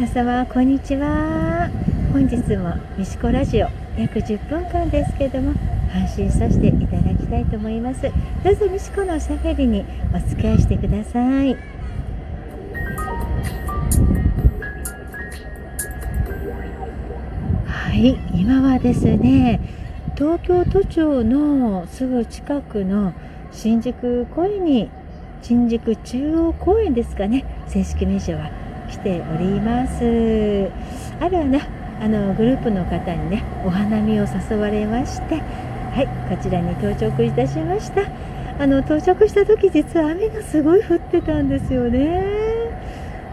皆様こんにちは。本日もミシコラジオ約10分間ですけども配信させていただきたいと思います。どうぞミシコのおしゃべりにお付き合いしてください。はい今はですね東京都庁のすぐ近くの新宿公園に新宿中央公園ですかね。正式名称は来ております。あるはねあのグループの方にねお花見を誘われましてはいこちらに到着いたしました。あの到着した時実は雨がすごい降ってたんですよね。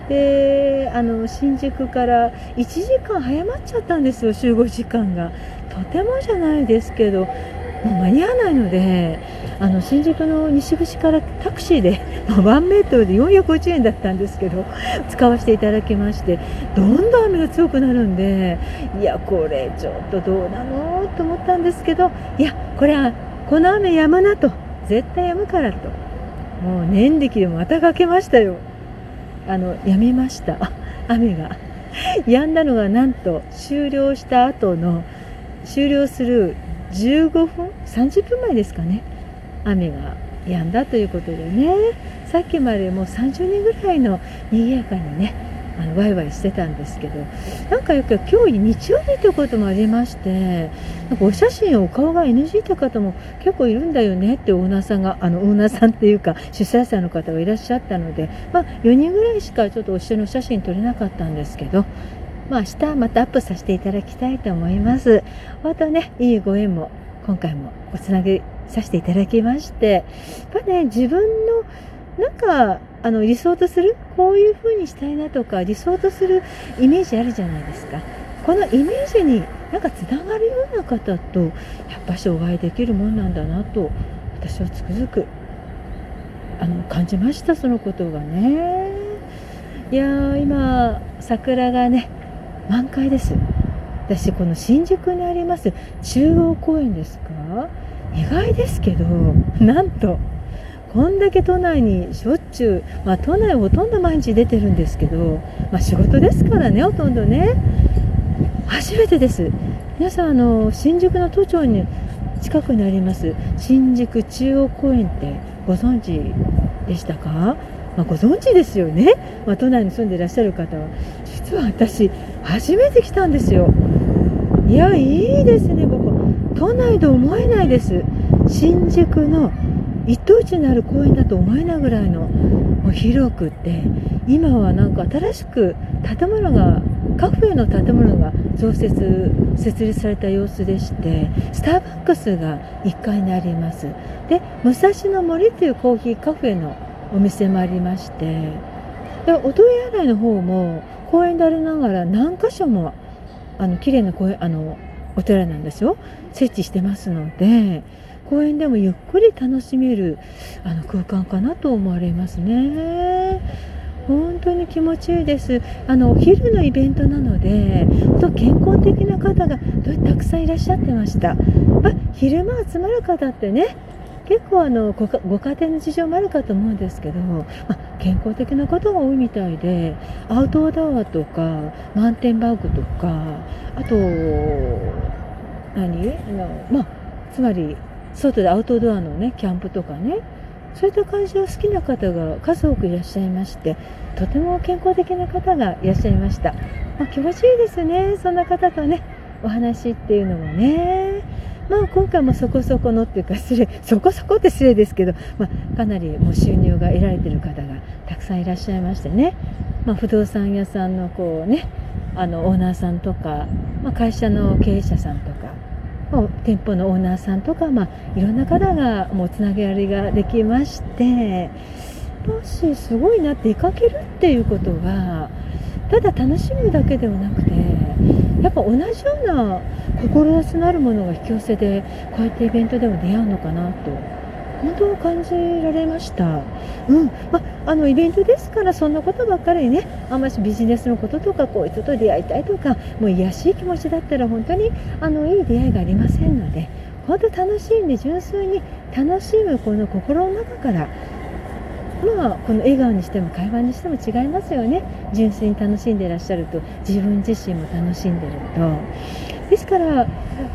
であの新宿から1時間早まっちゃったんですよ集合時間が。とてもじゃないですけどもう間に合わないのであの新宿の西口からタクシーで 1メートルで450円だったんですけど使わせていただきましてどんどん雨が強くなるんでいやこれちょっとどうなのと思ったんですけどいやこれはこの雨止むなと絶対止むからともう年力でもまたかけましたよ。あのやみました。雨が。止んだのがなんと終了した後の終了する15分30分前ですかね。雨が止んだということでねさっきまでもう30人ぐらいの賑やかにねあのワイワイしてたんですけどなんかよく今日日曜日ということもありましてなんかお写真お顔が NG って方も結構いるんだよねってオーナーさんがあのオーナーさんっていうか主催者の方がいらっしゃったので、まあ、4人ぐらいしかちょっとお一緒の写真撮れなかったんですけどまあ、明日またアップさせていただきたいと思います。またね、いいご縁も今回もおつなぎさせていただきまして、やっぱね、自分のなんかあの理想とするこういう風にしたいなとか理想とするイメージあるじゃないですか。このイメージになんかつながるような方とやっぱしお会いできるもんなんだなと私はつくづくあの感じましたそのことがね。いや今桜がね満開です。私この新宿にあります中央公園ですか？意外ですけどなんとこんだけ都内にしょっちゅう、まあ、都内ほとんど毎日出てるんですけど、まあ、仕事ですからねほとんどね。初めてです。皆さんあの新宿の都庁に近くにあります新宿中央公園ってご存知でしたか、まあ、ご存知ですよね、まあ、都内に住んでいらっしゃる方は。実は私初めて来たんですよ。いやいいですね都内と思えないです。新宿の一等地にある公園だと思えないぐらいのもう広くて今はなんか新しく建物がカフェの建物が増設設立された様子でしてスターバックスが1階にあります。で武蔵野森というコーヒーカフェのお店もありましてでお問い洗いの方も公園でありながら何箇所もあの綺麗な公園あのお寺なんですよ。設置してますので公園でもゆっくり楽しめるあの空間かなと思われますね。本当に気持ちいいですあのお昼のイベントなのでと健康的な方がたくさんいらっしゃってました、まあ、昼間集まる方ってね結構あのごご家庭の事情もあるかと思うんですけど、まあ、健康的な方が多いみたいでアウトドアとかマウンテンバッグとかあと何？あの、まあ、つまり外でアウトドアのねキャンプとかね。そういった感じを好きな方が数多くいらっしゃいましてとても健康的な方がいらっしゃいました、まあ、気持ちいいですね。そんな方とねお話っていうのもね。まあ、今回もそこそこのっていうか失礼そこそこって失礼ですけど、まあ、かなりもう収入が得られてる方がたくさんいらっしゃいましてね、まあ、不動産屋さんのこうねあのオーナーさんとか、まあ、会社の経営者さんとか、店舗のオーナーさんとか、まあ、いろんな方がもうつなげられができましてもしすごいな出かけるっていうことがただ楽しむだけではなくてやっぱ同じような志のあるものが引き寄せでこうやってイベントでも出会うのかなと本当感じられました、うん。まあのイベントですからそんなことばっかりねあんまりビジネスのこととかこういう人と出会いたいとかもう癒やしい気持ちだったら本当にあのいい出会いがありませんので本当楽しんで純粋に楽しむこの心の中からまあこの笑顔にしても会話にしても違いますよね。純粋に楽しんでいらっしゃると自分自身も楽しんでると。ですから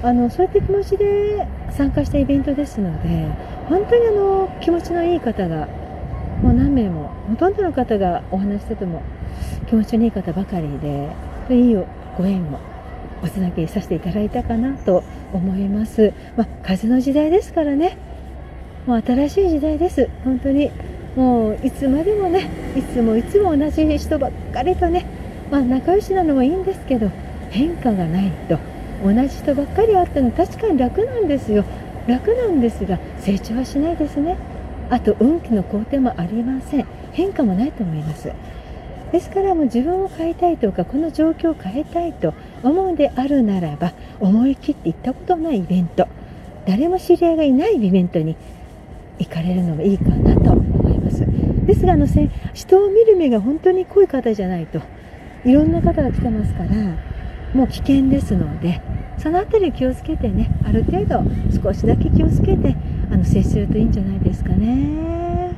あのそういった気持ちで参加したイベントですので本当にあの気持ちのいい方がもう何名もほとんどの方がお話してても気持ちのいい方ばかりでいいご縁をおつなぎさせていただいたかなと思います。まあ、風の時代ですからね。もう新しい時代です。本当にもういつまでもねいつもいつも同じ人ばっかりとねまあ仲良しなのもいいんですけど変化がないと。同じ人ばっかり会ったの確かに楽なんですよ。楽なんですが成長はしないですね。あと運気の肯定もありません。変化もないと思います。ですからもう自分を変えたいとかこの状況を変えたいと思うであるならば思い切って行ったことないイベント。誰も知り合いがいないイベントに行かれるのがいいかなと思います。ですがあの人を見る目が本当に濃い方じゃないといろんな方が来てますからもう危険ですのでその辺り気をつけてねある程度少しだけ気をつけてあの接するといいんじゃないですかね。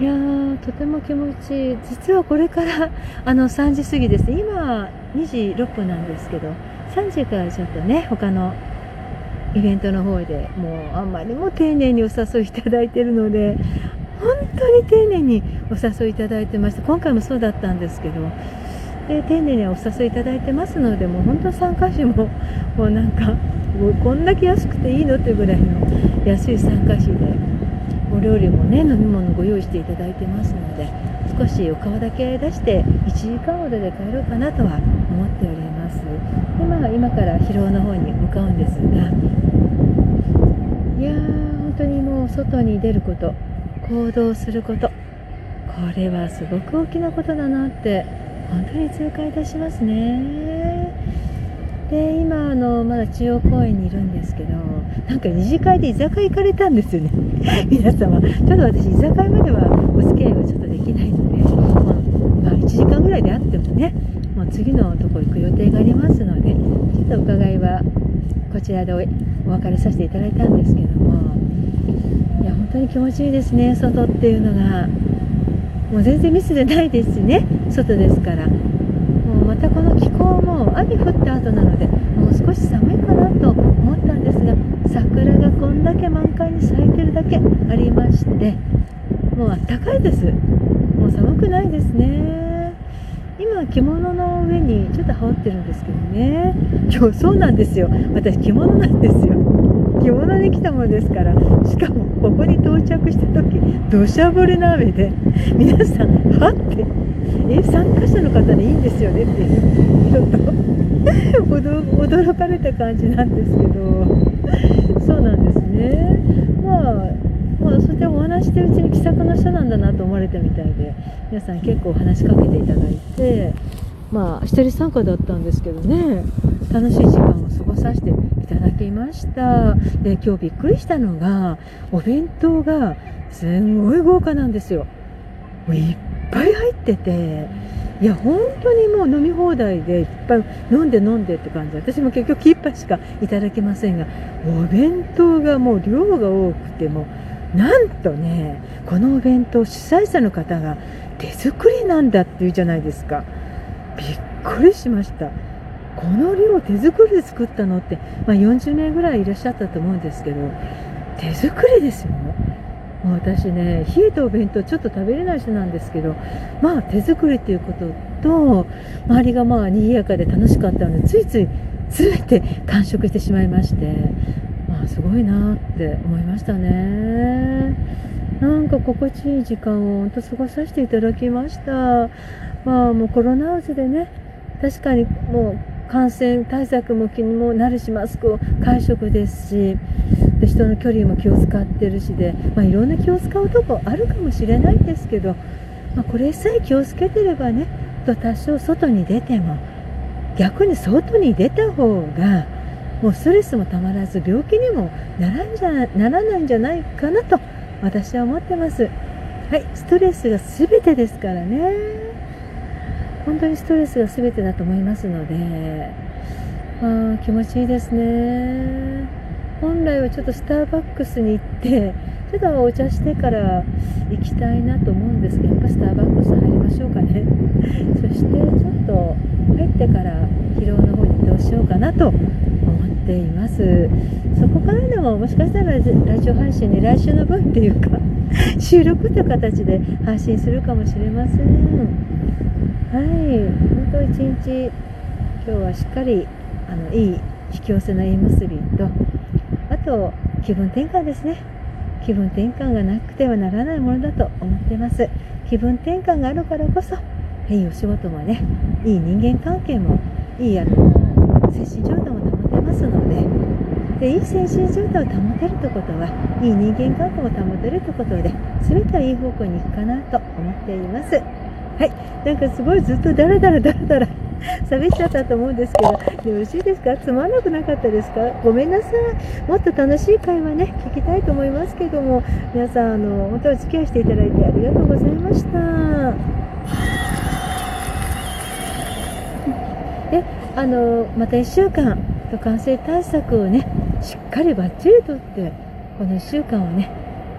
いやーとても気持ちいい。実はこれから あの3時過ぎです。今2時6分なんですけど3時からちょっとね他のイベントの方でもうあんまりも丁寧にお誘いいただいてるので本当に丁寧にお誘いいただいてまして今回もそうだったんですけどで丁寧にお誘いいただいてますのでもう本当参加費ももうなんかこんだけ安くていいのっていうぐらいの安い参加費でお料理もね飲み物ご用意していただいてますので少しお顔だけ出して1時間ほどで帰ろうかなとは思っております。でまあ今から疲労の方に向かうんですがいやー本当にもう外に出ること行動することこれはすごく大きなことだなって本当に痛感いたしますね。で今あのまだ中央公園にいるんですけどなんか二次会で居酒屋行かれたんですよね。皆様。ちょっと私居酒屋まではお付き合いはちょっとできないので、まあ、まあ、1時間ぐらいであってもねもう次のとこ行く予定がありますのでちょっと伺いはこちらでお別れさせていただいたんですけどもいや本当に気持ちいいですね。外っていうのが。もう全然ミスでないですしね外ですから。もうまたこの気候も雨降った後なのでもう少し寒いかなと思ったんですが桜がこんだけ満開に咲いてるだけありましてもうあったかいです。もう寒くないですね。今着物の上にちょっと羽織ってるんですけどね。今日そうなんですよ。私着物なんですよ。着物で来たものですからしかもここに到着した時土砂降りの雨で皆さんはってえ参加者の方でいいんですよねっていうちょっと驚かれた感じなんですけどそうなんですね。まあまあ、そうやってお話してるうちに気さくな人なんだなと思われたみたいで皆さん結構話しかけていただいてまあ一人参加だったんですけどね。楽しい時間を過ごさせていただきました。で今日びっくりしたのがお弁当がすんごい豪華なんですよ。いっぱい入ってていや本当にもう飲み放題でいっぱい飲んで飲んでって感じ。私も結局1杯しかいただけませんがお弁当がもう量が多くてもなんとねこのお弁当主催者の方が手作りなんだっていうじゃないですか。びっくりしました。この量手作りで作ったのって、まあ、40年ぐらいいらっしゃったと思うんですけど手作りですよ。もう私ね冷えたお弁当ちょっと食べれない人なんですけどまあ手作りっていうことと周りがまあ賑やかで楽しかったのでついつい全て完食してしまいましてまあすごいなって思いましたね。なんか心地いい時間を本当過ごさせていただきました。まあもうコロナウイルでね確かにもう感染対策も気にもなるしマスクを会食ですしで人の距離も気を使ってるしで、まあ、いろんな気を使うとこあるかもしれないんですけど、まあ、これさえ気をつけてればねと多少外に出ても逆に外に出た方がもうストレスもたまらず病気にもならんじゃならないんじゃないかなと私は思ってます。はいストレスが全てですからね。本当にストレスが全てだと思いますのであ気持ちいいですね。本来はちょっとスターバックスに行ってちょっとお茶してから行きたいなと思うんですけどやっぱスターバックス入りましょうかね。そしてちょっと入ってから疲労の方に移動しようかなと思っています。そこからでももしかしたらラジオ配信に来週の分っていうか 収録という形で配信するかもしれません。本当一日今日はしっかりあのいい引き寄せの縁結びとあと気分転換ですね。気分転換がなくてはならないものだと思ってます。気分転換があるからこそいいお仕事もねいい人間関係もいいあの精神状態も保てますので。でいい精神状態を保てるということはいい人間関係も保てるということで全てはいい方向に行くかなと思っています。はいなんかすごいずっとダラダラダラダラ喋っちゃったと思うんですけど、よろしいですか？つまんなくなかったですか？ごめんなさい。もっと楽しい会話ね、聞きたいと思いますけども、皆さん、あの、本当お付き合いしていただいてありがとうございました。で、あの、また1週間、感染対策をね、しっかりバッチリとって、この1週間をね、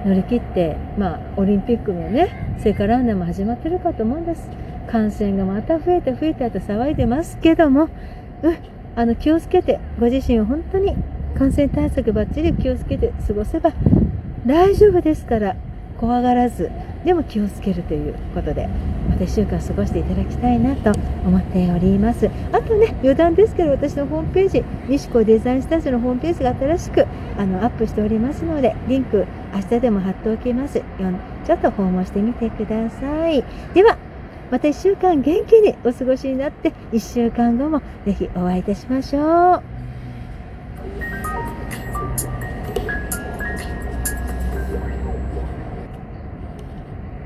乗り切って、まあ、オリンピックもね、聖火ランナーも始まってるかと思うんです。感染がまた増えて増えてと騒いでますけども、うん、あの気をつけて、ご自身を本当に感染対策ばっちり気をつけて過ごせば大丈夫ですから、怖がらず、でも気をつけるということで、また1週間過ごしていただきたいなと思っております。あとね、余談ですけど、私のホームページ、西子デザインスタジオのホームページが新しくあのアップしておりますので、リンク明日でも貼っておきます。ちょっと訪問してみてください。では、また1週間元気にお過ごしになって1週間後もぜひお会いいたしましょう。